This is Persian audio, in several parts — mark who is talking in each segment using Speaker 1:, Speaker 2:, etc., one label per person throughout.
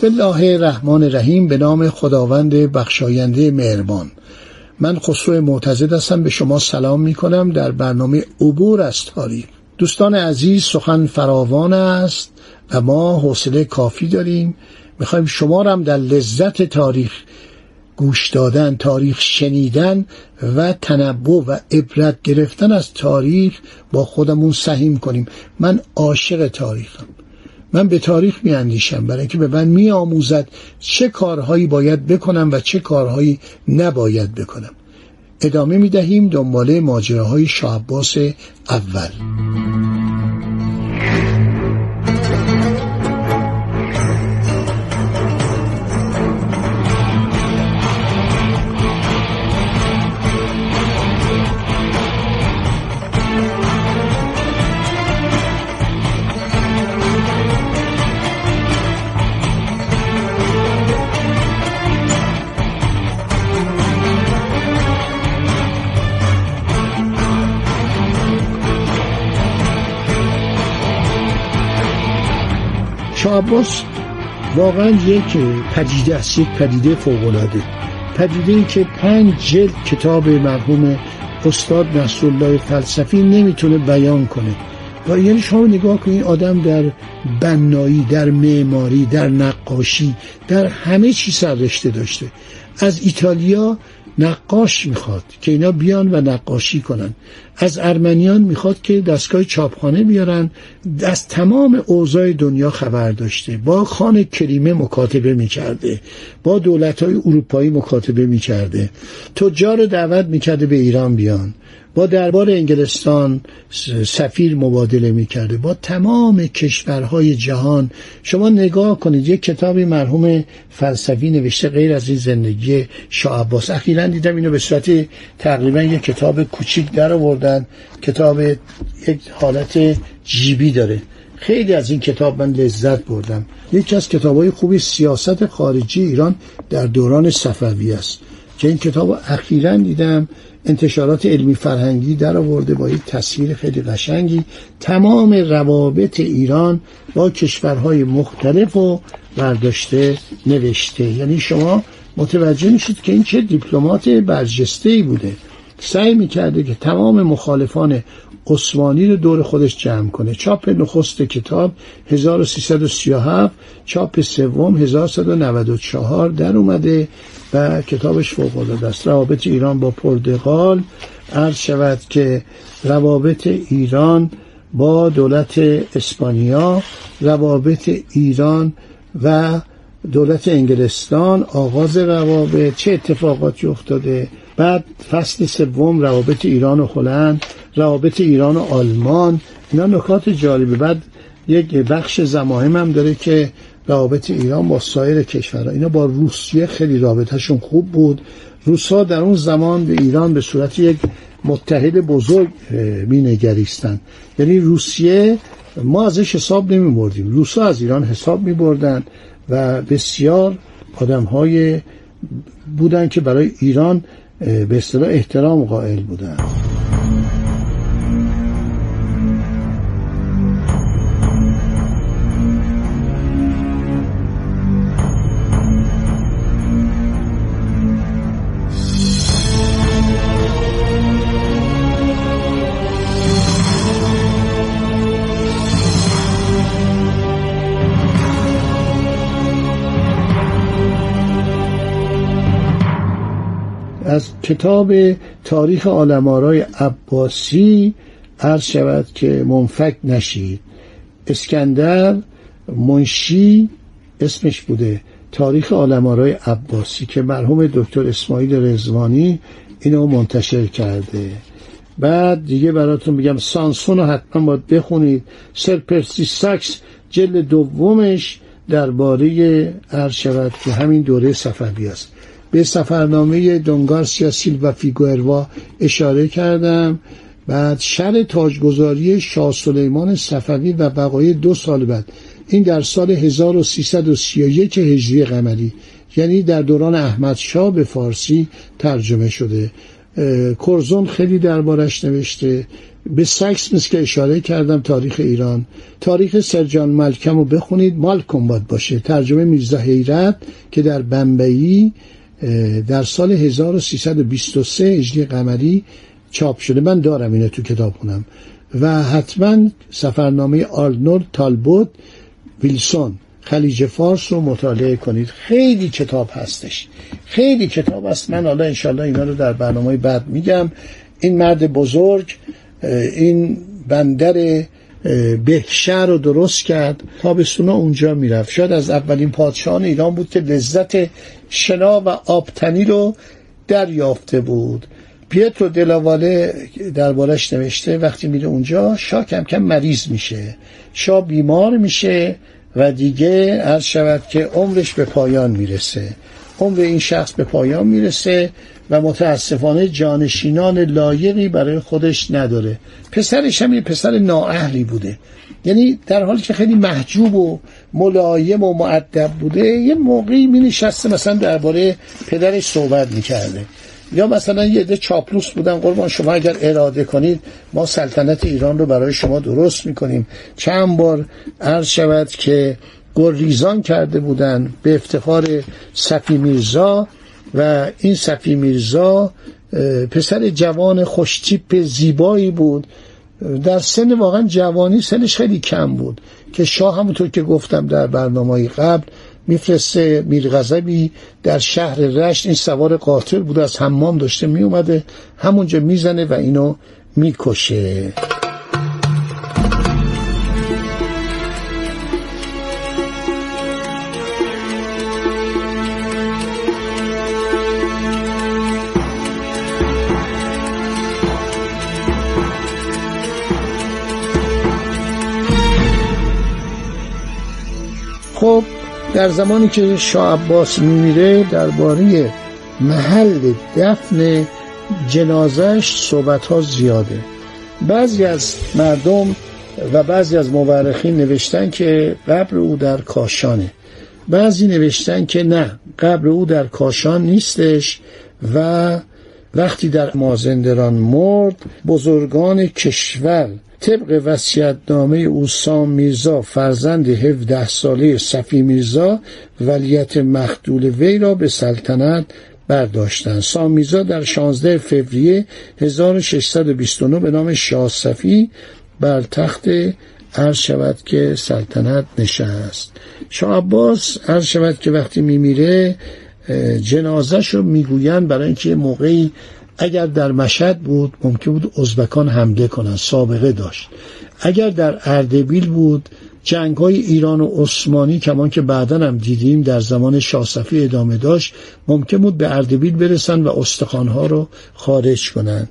Speaker 1: بسم الله الرحمن الرحیم به نام خداوند بخشاینده مهربان. من خسرو معتزد هستم به شما سلام می کنم در برنامه عبور از تاریخ. دوستان عزیز سخن فراوان است و ما حوصله کافی داریم. می‌خوایم شما را هم در لذت تاریخ گوش دادن تاریخ شنیدن و تنبع و عبرت گرفتن از تاریخ با خودمون سهیم کنیم. من عاشق تاریخم. من به تاریخ می اندیشم برای اینکه به من می آموزد چه کارهایی باید بکنم و چه کارهایی نباید بکنم. ادامه می دهیم دنباله ماجراهای شاه اول. شاه واقعا یک پدیده است یک پدیده فوقالعاده. پدیده ای که پنج جلد کتاب مرحوم استاد نصرالله فلسفی نمی‌تونه بیان کنه. و یعنی شما نگاه کنید آدم در بنایی در معماری در نقاشی در همه چی سررشته داشته. از ایتالیا نقاش می‌خواد که اینا بیان و نقاشی کنن. از ارمنیان می‌خواد که دستگاه چاپخانه بیارن از تمام اوضاع دنیا خبر داشته. با خان کریمه مکاتبه می‌کرده. با دولت های اروپایی مکاتبه می‌کرده. تجار دعوت می‌کرده به ایران بیان. با دربار انگلستان سفیر مبادله می‌کرده. با تمام کشورهای جهان. شما نگاه کنید یک کتابی مرحوم فلسفی نوشته غیر از این زندگی شاه عباس. اخیرا دیدم اینو به صورت تقریبا یک کتاب کوچیک در آوردن. کتاب یک حالت جیبی داره. خیلی از این کتاب من لذت بردم. یکی از کتاب های خوبی سیاست خارجی ایران در دوران صفوی است. که این کتاب اخیرا دیدم انتشارات علمی فرهنگی در آورده با یک تصویر خیلی قشنگی. تمام روابط ایران با کشورهای مختلف و برداشته نوشته. یعنی شما متوجه میشید که این چه دیپلمات برجسته ای بوده. سعی می‌کرده که تمام مخالفان عثمانی رو دور خودش جمع کنه. چاپ نخست کتاب 1337 چاپ سوم 1194 در اومده و کتابش فوق العاده است. روابط ایران با پرتغال عرض شود که روابط ایران با دولت اسپانیا روابط ایران و دولت انگلستان آغاز روابط چه اتفاقاتی افتاده؟ بعد فصل سوم روابط ایران و هلند روابط ایران و آلمان اینا نکات جالبه. بعد یک بخش زماهم هم داره که روابط ایران با سایر کشورها. اینا با روسیه خیلی رابطهشون خوب بود. روسا در اون زمان به ایران به صورت یک متحد بزرگ می نگریستن یعنی روسیه ما ازش حساب نمی بردیم روسا از ایران حساب می بردن و بسیار آدم های بودن که برای ایران به اصطلاح احترام قائل بودن. کتاب تاریخ آلمارای عباسی عرض شود که منفک نشید. اسکندر منشی اسمش بوده. تاریخ آلمارای عباسی که مرحوم دکتر اسماعیل رزوانی اینو منتشر کرده. بعد دیگه براتون بگم سانسون رو حتما باید بخونید. سر پرسی ساکس جلد دومش درباره عرض شود که همین دوره صفوی است. به سفرنامه دونگارسیا سیلوا فیگوئروا اشاره کردم. بعد شر تاجگذاری شاه سلیمان صفوی و بقای دو سال بعد. این در سال 1331 هجری قمری. یعنی در دوران احمد شاه به فارسی ترجمه شده. کرزون خیلی دربارش نوشته. به سکس مثل که اشاره کردم تاریخ ایران. تاریخ سرجان ملکم رو بخونید. مالکم باد باشه. ترجمه میرزا حیرت که در بمبئی در سال 1323 هجری قمری چاپ شده. من دارم اینو تو کتاب خونم. و حتما سفرنامه آرنولد تالبوت ویلسون خلیج فارس رو مطالعه کنید. خیلی کتاب هستش. خیلی کتاب هست. من حالا انشالله اینا رو در برنامه بعد میگم. این مرد بزرگ این بندر بهشهر رو درست کرد تابستونا اونجا می‌رفت. شاید از اولین پادشاهان ایران بود که لذت شنا و آبتنی رو دریافته بود. پیترو دلاواله دربارش نوشته وقتی میره اونجا شاه کم کم مریض میشه. شاه بیمار میشه و دیگه عرض شود که عمرش به پایان می‌رسه. عمر این شخص به پایان می‌رسه. و متاسفانه جانشینان لایقی برای خودش نداره. پسرش هم یه پسر نااهلی بوده. یعنی در حالی که خیلی محجوب و ملایم و معدب بوده یه موقعی می نشسته مثلا درباره پدرش صحبت می‌کرده. یا مثلا یه عده چاپلوس بودن قربان شما اگر اراده کنید ما سلطنت ایران رو برای شما درست می‌کنیم. چند بار عرض شود که گریزان کرده بودن به افتخار صفی میرزا و این صفی میرزا پسر جوان خوشتیپ زیبایی بود. در سن واقعا جوانی سنش خیلی کم بود که شاه همونطور که گفتم در برنامه قبل میفرسته میرغضبی در شهر رشت. این سوار قاتل بود از حمام داشته میومده همونجا می‌زنه و اینو می‌کشه. در زمانی که شاه عباس میمیره درباره محل دفن جنازش صحبت ها زیاده. بعضی از مردم و بعضی از مورخین نوشتن که قبر او در کاشانه. بعضی نوشتن که نه قبر او در کاشان نیستش و وقتی در مازندران مرد بزرگان کشور طبق وصیت‌نامه او سام میرزا فرزند 17 ساله صفی میرزا ولیت مخدول وی را به سلطنت برداشتند. سام میرزا در 16 فوریه 1629 به نام شاه صفی بر تخت عرض شود که سلطنت نشست. شاه عباس عرض شود که وقتی میمیره جنازش رو می‌گویند برای اینکه موقعی اگر در مشهد بود ممکن بود ازبکان حمله کنند سابقه داشت. اگر در اردبیل بود جنگ های ایران و عثمانی کمان که بعدا هم دیدیم در زمان شاصفی ادامه داشت ممکن بود به اردبیل برسن و استخوانها رو خارج کنند.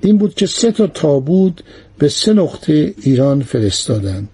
Speaker 1: این بود که سه تا تابود به سه نقطه ایران فرستادن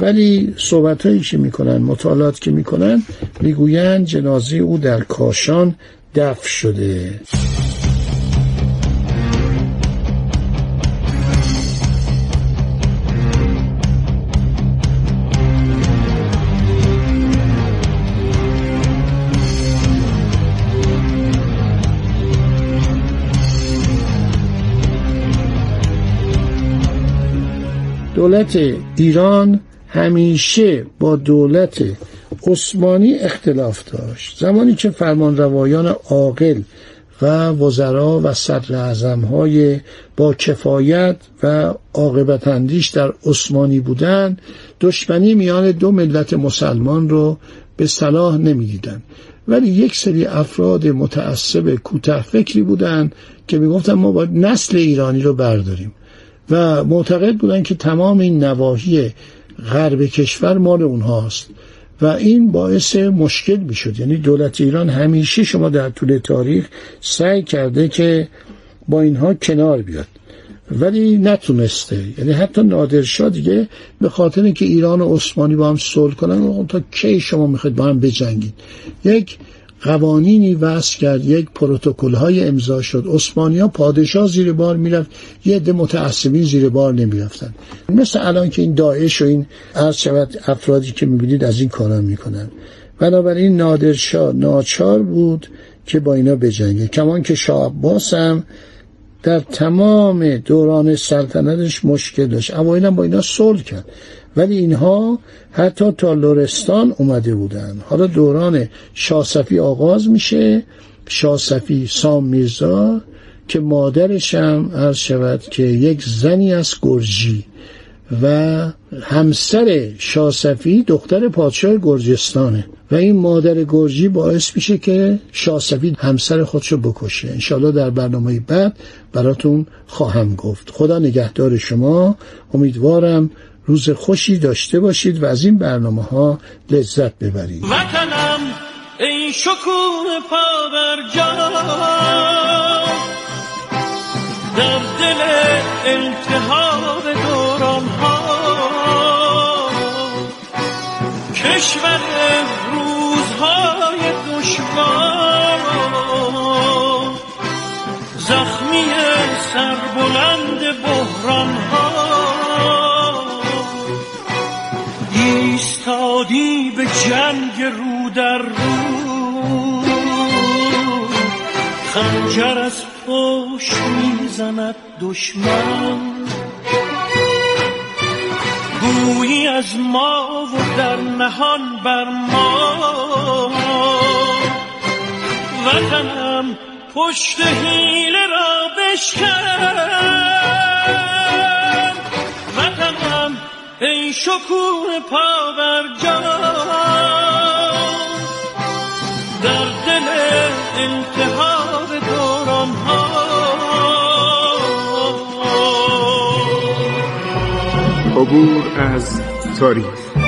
Speaker 1: ولی صحبت هایی که می‌کنن مطالعات که می‌کنن می‌گویند جنازه او در کاشان دفن شده. دولت ایران همیشه با دولت عثمانی اختلاف داشت. زمانی که فرمان روایان عاقل و وزرا و صدر های با کفایت و عاقبت اندیش در عثمانی بودند دشمنی میان دو ملت مسلمان رو به صلاح نمی‌دیدند. ولی یک سری افراد متعصب کوته فکری بودند که می‌گفتن ما باید نسل ایرانی رو برداریم. و معتقد بودن که تمام این نواحی غرب کشور مال اونهاست. و این باعث مشکل می‌شد. یعنی دولت ایران همیشه شما در طول تاریخ سعی کرده که با اینها کنار بیاد. ولی نتونسته. یعنی حتی نادرشاه دیگه به خاطر اینکه ایران و عثمانی با هم صلح کنن تا کی شما می‌خواید با هم بجنگید؟ یک قوانینی وضع کرد. یک پروتکل های امضا شد. ها پادشاه زیر بار می‌رفت. یه عده متعصبین زیر بار نمی‌رفتن. مثل الان که این داعش و این عرض شود افرادی که می‌بینید از این کارا می‌کنن. بنابراین نادرشاه ناچار بود که با اینا بجنگه. کمان که شاه عباس هم در تمام دوران سلطنتش مشکل داشت. اما با اینا صلح کرد. ولی اینها حتی تا لورستان اومده بودن. حالا دوران شاسفی آغاز میشه. شاسفی سام میرزا که مادرش هم عرض شود که یک زنی از گرجی. و همسر شاسفی دختر پادشاه گرجستانه. و این مادر گرجی باعث میشه که شاسفی همسر خودشو بکشه. انشالله در برنامه بعد براتون خواهم گفت. خدا نگهدار شما. امیدوارم روز خوشی داشته باشید و از این برنامه ها لذت ببرید.
Speaker 2: وطنم ای شکون پا در دل التحاب دوران ها کشور روزهای دشوار. در رو خنجر از پشت می‌زند دشمن. گویی از ما و در نهان بر ما. وطنم پشت حیله را بشکن. وطنم ای شکون پا بر در انتحار دوران ها.
Speaker 3: عبور از تاریخ.